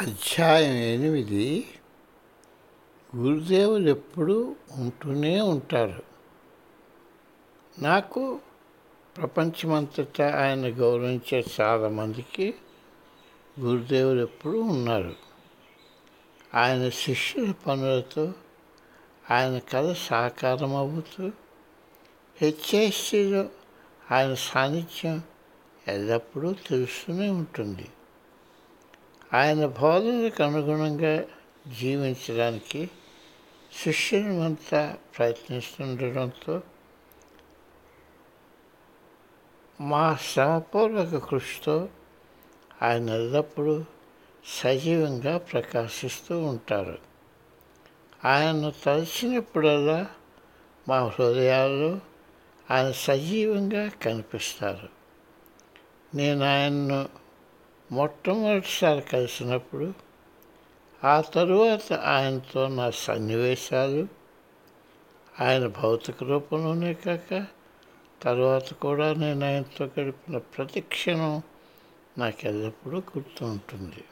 అధ్యాయం ఎనిమిది. గురుదేవులు ఎప్పుడూ ఉంటూనే ఉంటారు. నాకు ప్రపంచమంతటా ఆయన గౌరవించే చాలా మందికి గురుదేవులు ఎప్పుడూ ఉన్నారు. ఆయన శిష్యుల పనులతో ఆయన కథ సాకారం అవుతూ హెచ్ఎస్సీలో ఆయన సాన్నిధ్యం ఎల్లప్పుడూ తెలుస్తూనే ఉంటుంది. ఆయన బోధనలకు అనుగుణంగా జీవించడానికి శిష్యులమంతా ప్రయత్నిస్తుండడంతో మా శ్రమపూర్వక కృషితో ఆయన ఎల్లప్పుడూ సజీవంగా ప్రకాశిస్తూ ఉంటారు. ఆయన్ను తలచినప్పుడల్లా మా హృదయాల్లో ఆయన సజీవంగా కనిపిస్తారు. నేను ఆయన్ను మొట్టమొదటిసారి కలిసినప్పుడు ఆ తరువాత ఆయనతో నా సన్నివేశాలు ఆయన భౌతిక రూపంలోనే కాక తర్వాత కూడా నేను ఆయనతో గడిపిన ప్రతి క్షణం నాకు ఎల్లప్పుడూ గుర్తుంటుంది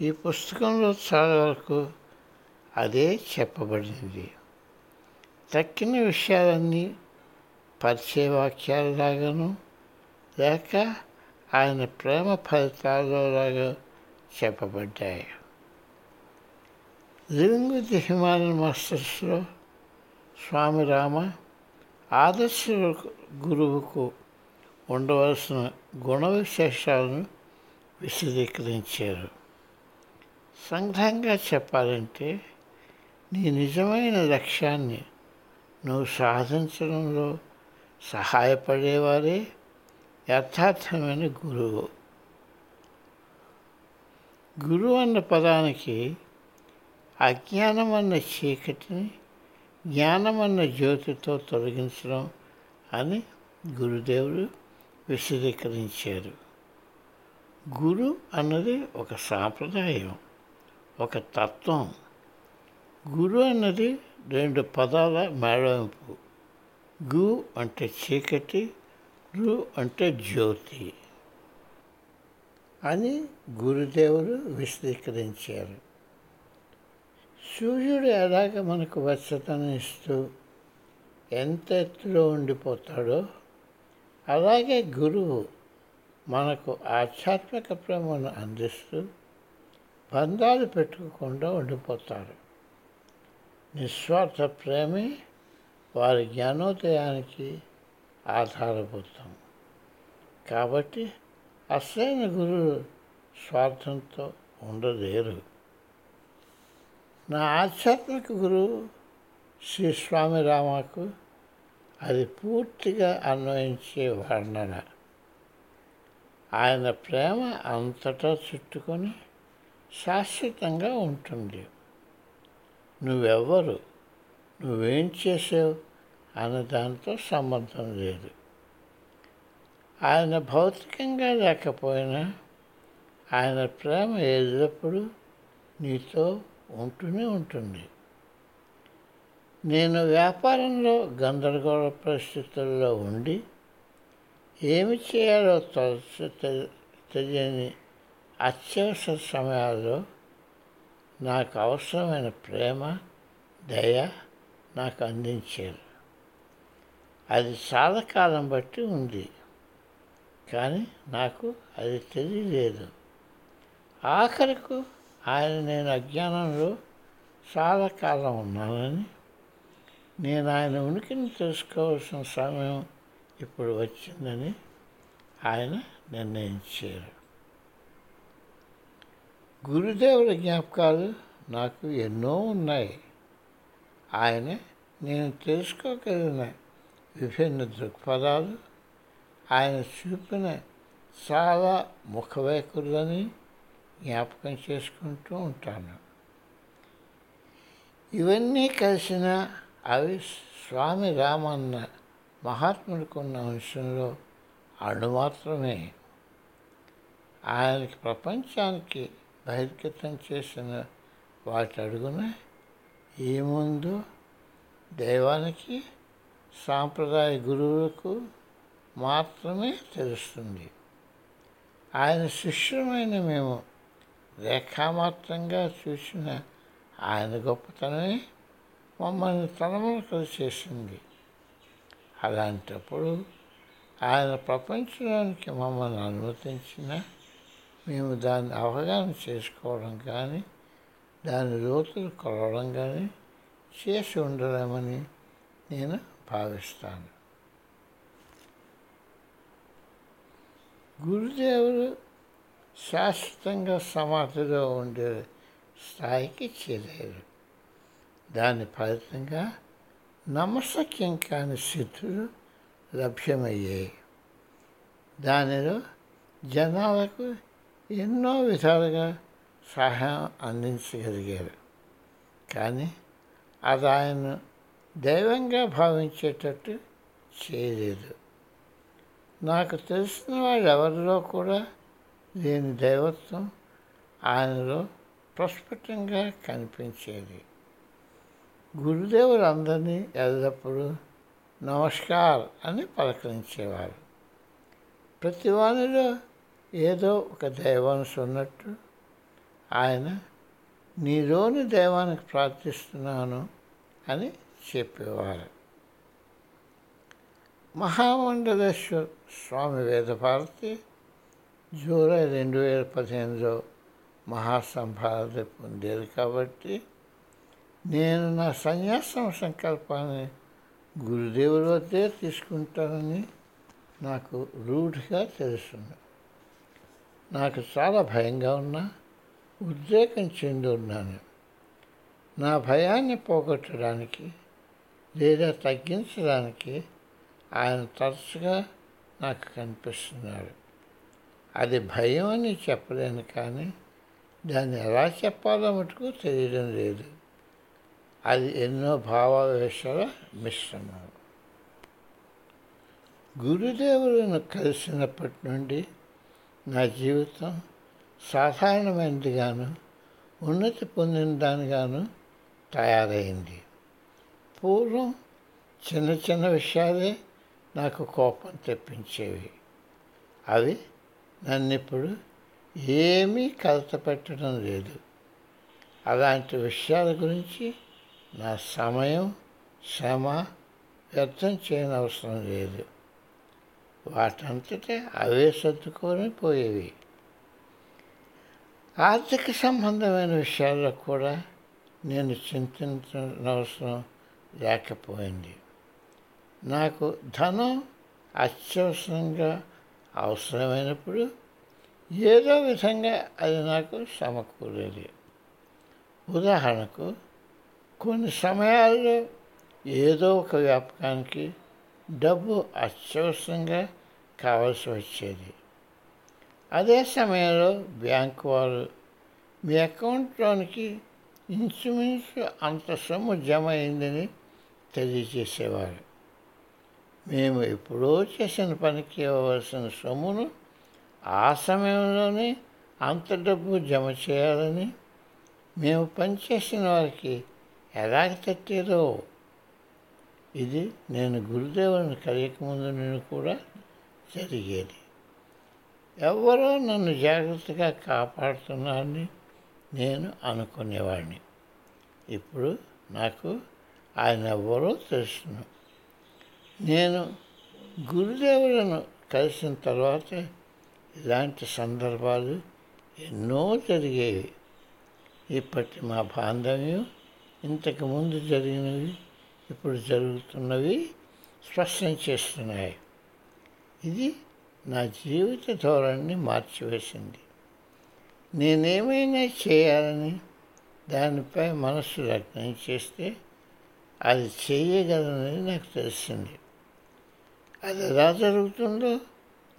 ఈ పుస్తకంలో చాలా వరకు అదే చెప్పబడింది. తక్కిన విషయాలన్నీ పరిచయ వాక్యాలలాగాను లేక ఆయన ప్రేమ ఫలితాలలాగా చెప్పబడ్డాయి. లివింగ్ విత్ హిమాలయన్ మాస్టర్స్లో స్వామి రామ ఆదర్శ గురువుకు ఉండవలసిన గుణ విశేషాలను విశదీకరించారు. సంగ్రహంగా చెప్పాలంటే నీ నిజమైన లక్ష్యాన్ని నువ్వు సాధించడంలో సహాయపడేవారే యథార్థమైన గురువు. గురువు అన్న పదానికి అజ్ఞానం అన్న చీకటిని జ్ఞానం అన్న జ్యోతితో తొలగించడం అని గురుదేవుడు విశదీకరించారు. గురు అన్నది ఒక సాంప్రదాయం ఒక తత్వం. గురు అన్నది రెండు పదాల మేళవింపు. గు అంటే చీకటి రు అంటే జ్యోతి అని గురుదేవులు విశదీకరించారు. సూర్యుడు ఎలాగ మనకు వెచ్చతనం ఇస్తూ ఎంత ఎత్తులో ఉండిపోతాడో అలాగే గురువు మనకు ఆధ్యాత్మిక ప్రేమను అందిస్తూ బంధాలు పెట్టుకోకుండా ఉండిపోతారు నిస్వార్థ ప్రేమే వారి జ్ఞానోదయానికి ఆధారభూతం. కాబట్టి అసలైన గురువు స్వార్థంతో ఉండలేరు. నా ఆధ్యాత్మిక గురువు శ్రీ స్వామి రామకు అది పూర్తిగా అన్వయించే వర్ణన. ఆయన ప్రేమ అంతటా చుట్టుకొని శాశ్వతంగా ఉంటుంది. నువ్వెవ్వరు? నువ్వేం చేసావు? అన్న దాంతో సంబంధం లేదు. ఆయన భౌతికంగా లేకపోయినా ఆయన ప్రేమ ఎల్లప్పుడూ నీతో ఉంటూనే ఉంటుంది. నేను వ్యాపారంలో గందరగోళ పరిస్థితుల్లో ఉండి ఏమి చేయాలో తరచు తెలియని అత్యవసర సమయాల్లో నాకు అవసరమైన ప్రేమ దయ నాకు అందించారు. అది చాలా కాలం బట్టి ఉంది. కానీ నాకు అది తెలియలేదు. ఆఖరకు ఆయన నేను అజ్ఞానంలో చాలా కాలం ఉన్నానని నేను ఆయన ఉనికిని తెలుసుకోవాల్సిన సమయం ఇప్పుడు వచ్చిందని ఆయన నిర్ణయించారు. గురుదేవుల జ్ఞాపకాలు నాకు ఎన్నో ఉన్నాయి. ఆయన నేను తెలుసుకోగలిగిన విభిన్న దృక్పథాలు ఆయన చూపిన చాలా ముఖవైఖరులని జ్ఞాపకం చేసుకుంటూ ఉంటాను. ఇవన్నీ కలిసిన అవి స్వామి రామన్న మహాత్ముడికున్న అంశంలో అణుమాత్రమే ఆయనకి ప్రపంచానికి బహిర్గతం చేసిన వాటి అడుగున ఏముందో దైవానికి సాంప్రదాయ గురువులకు మాత్రమే తెలుస్తుంది. ఆయన శిష్యులమైన మేము రేఖామాత్రంగా చూసిన ఆయన గొప్పతనమే మమ్మల్ని తలమునకలు చేసింది. అలాంటప్పుడు ఆయన ప్రపంచంలోనికి మమ్మల్ని అనుమతించిన మేము దాన్ని అవగాహన చేసుకోవడం కానీ దాని లోతులు కొలవడం కానీ చేసి ఉండలేమని నేను భావిస్తాను గురుదేవుడు శాశ్వతంగా సమాధిలో ఉండే స్థాయికి చేరారు దాని ఫలితంగా నమసక్యం కాని స్థితులు లభ్యమయ్యాయి దానిలో జనాలకు ఎన్నో విధాలుగా సహాయం అందించగలిగారు కానీ అది ఆయన దైవంగా భావించేటట్టు చేయలేదు. నాకు తెలిసిన వాళ్ళు ఎవరిలో కూడా దీని దైవత్వం ఆయనలో ప్రస్ఫుటంగా కనిపించేది. గురుదేవులు అందరినీ ఎల్లప్పుడూ నమస్కార్ అని పలకరించేవారు. ప్రతి వానిలో ఏదో ఒక దైవాంశ ఉన్నట్టు ఆయన నీలోని దైవానికి ప్రార్థిస్తున్నాను అని చెప్పేవారు. మహామండలేశ్వర్ స్వామి వేదభారతి జూలై రెండు వేల పదిహేనులో మహాసంభారత పొందారు కాబట్టి నేను నా సన్యాసం సంకల్పాన్ని గురుదేవుల వద్దే తీసుకుంటానని నాకు రూఢిగా తెలుస్తుంది నాకు చాలా భయంగా ఉన్నా ఉద్రేకం చెంది ఉన్నాను. నా భయాన్ని పోగొట్టడానికి లేదా తగ్గించడానికి ఆయన తరచుగా నాకు కనిపిస్తున్నాడు అది భయం అని చెప్పలేను కానీ దాన్ని ఎలా చెప్పాలో మటుకు తెలియడం లేదు. అది ఎన్నో భావావేశాల మిశ్రమం. గురుదేవులను కలిసినప్పటి నుండి నా జీవితం సాధారణమైనదిగాను ఉన్నతి పొందిన దానిగాను తయారైంది. పూర్వం చిన్న చిన్న విషయాలే నాకు కోపం తెప్పించేవి. అవి నన్ను ఇప్పుడు ఏమీ కలత పెట్టడం లేదు. అలాంటి విషయాల గురించి నా సమయం శ్రమ వ్యర్థం చేయనవసరం లేదు. వాటంతటే అవే సర్దుకొని పోయేవి. ఆర్థిక సంబంధమైన విషయాల్లో కూడా నేను చింతించనవసరం లేకపోయింది. నాకు ధనం అత్యవసరంగా అవసరమైనప్పుడు ఏదో విధంగా అది నాకు సమకూరేది. ఉదాహరణకు కొన్ని సమయాల్లో ఏదో ఒక వ్యాపకానికి డబ్బు అత్యవసరంగా కావాల్సి వచ్చేది. అదే సమయంలో బ్యాంకు వారు మీ అకౌంట్లోనికి ఇంచుమించు అంత సొమ్ము జమ అయిందని తెలియజేసేవారు. మేము ఎప్పుడో చేసిన పనికి ఇవ్వవలసిన సొమ్మును ఆ సమయంలోనే అంత డబ్బు జమ చేయాలని మేము పనిచేసిన వారికి ఎలాగ తట్టేదో. ఇది నేను గురుదేవుని కలియకముందు నేను కూడా జరిగేది. ఎవరో నన్ను జాగ్రత్తగా కాపాడుతున్నారని నేను అనుకునేవాడిని ఇప్పుడు నాకు ఆయన ఎవరో తెలుసును. నేను గురుదేవులను కలిసిన తర్వాత ఇలాంటి సందర్భాలు ఎన్నో జరిగేవి. ఇప్పటి మా బాంధవ్యం ఇంతకు ముందు జరిగినవి ఇప్పుడు జరుగుతున్నవి స్పష్టం చేస్తున్నాయి. ఇది నా జీవిత ధోరణిని మార్చివేసింది. నేనేమైనా చేయాలని దానిపై మనస్సు లగ్నం చేస్తే అది చేయగలనని నాకు తెలిసింది. అది ఎలా జరుగుతుందో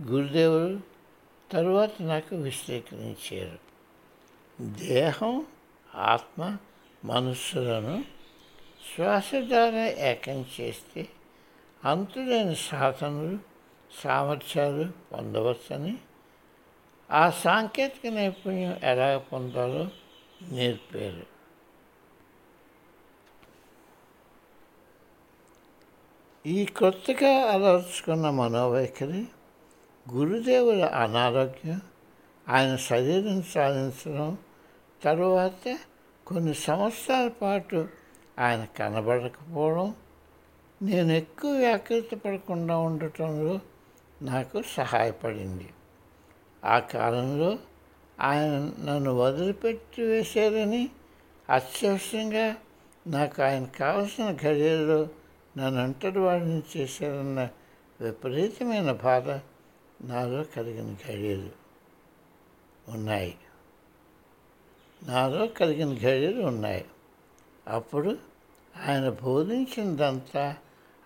గురుదేవుడు తరువాత నాకు విశ్లేషించారు దేహం ఆత్మ మనస్సులను శ్వాస ద్వారా ఏకం చేస్తే అంతులేని సాధనలు సామర్థ్యాలు పొందవచ్చని ఆ సాంకేతిక నైపుణ్యం ఎలా పొందాలో నేర్పారు. ఈ కొత్తగా అలర్చుకున్న మనోవైఖరి గురుదేవుల అనారోగ్యం ఆయన శరీరం సాధించడం తరువాత కొన్ని సంవత్సరాల పాటు ఆయన కనబడకపోవడం నేను ఎక్కువ వ్యాకృత పడకుండా ఉండటంలో నాకు సహాయపడింది. ఆ కాలంలో ఆయన నన్ను వదిలిపెట్టి వేశారని అత్యవసరంగా నాకు ఆయన కావలసిన ఘడియల్లో నన్ను అంటడి వాడిని చేశారన్న విపరీతమైన బాధ నాలో కలిగిన ఘడియలు ఉన్నాయి. నాలో కలిగిన ఘడియలు ఉన్నాయి. అప్పుడు ఆయన బోధించినదంతా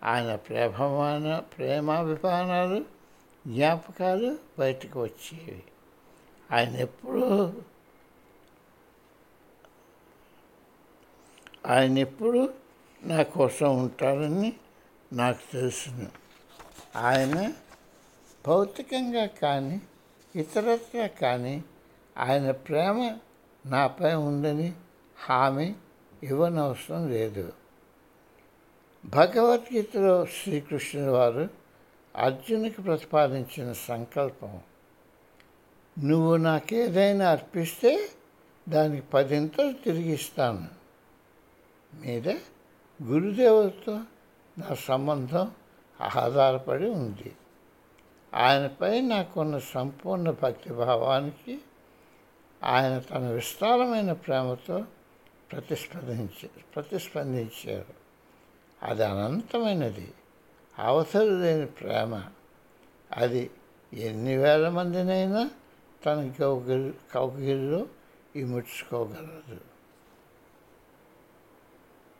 ఆయన ప్రేమమాన ప్రేమాభిమానాలు జ్ఞాపకాలు బయటకు వచ్చేవి. ఆయన ఎప్పుడూ ఆయన ఎప్పుడు నా కోసం ఉంటారని నాకు తెలుసును. ఆయన భౌతికంగా కానీ ఇతరత్ర కానీ ఆయన ప్రేమ నాపై ఉందని హామీ ఇవ్వనవసరం లేదు. భగవద్గీతలో శ్రీకృష్ణుడు వారు అర్జునికి ప్రతిపాదించిన సంకల్పం. నువ్వు నాకేదైనా అర్పిస్తే దానికి పదింతలు తిరిగిస్తాను. మీద గురుదేవులతో నా సంబంధం ఆధారపడి ఉంది. ఆయనపై నాకున్న సంపూర్ణ భక్తి భావానికి ఆయన తన విస్తారమైన ప్రేమతో ప్రతిస్పందించి ప్రతిస్పందించారు. అది అనంతమైనది. అవసరం లేని ప్రేమ. అది ఎన్ని వేల మందినైనా తన కౌగిలి కౌగిలిలో ఇముడ్చుకోగలదు.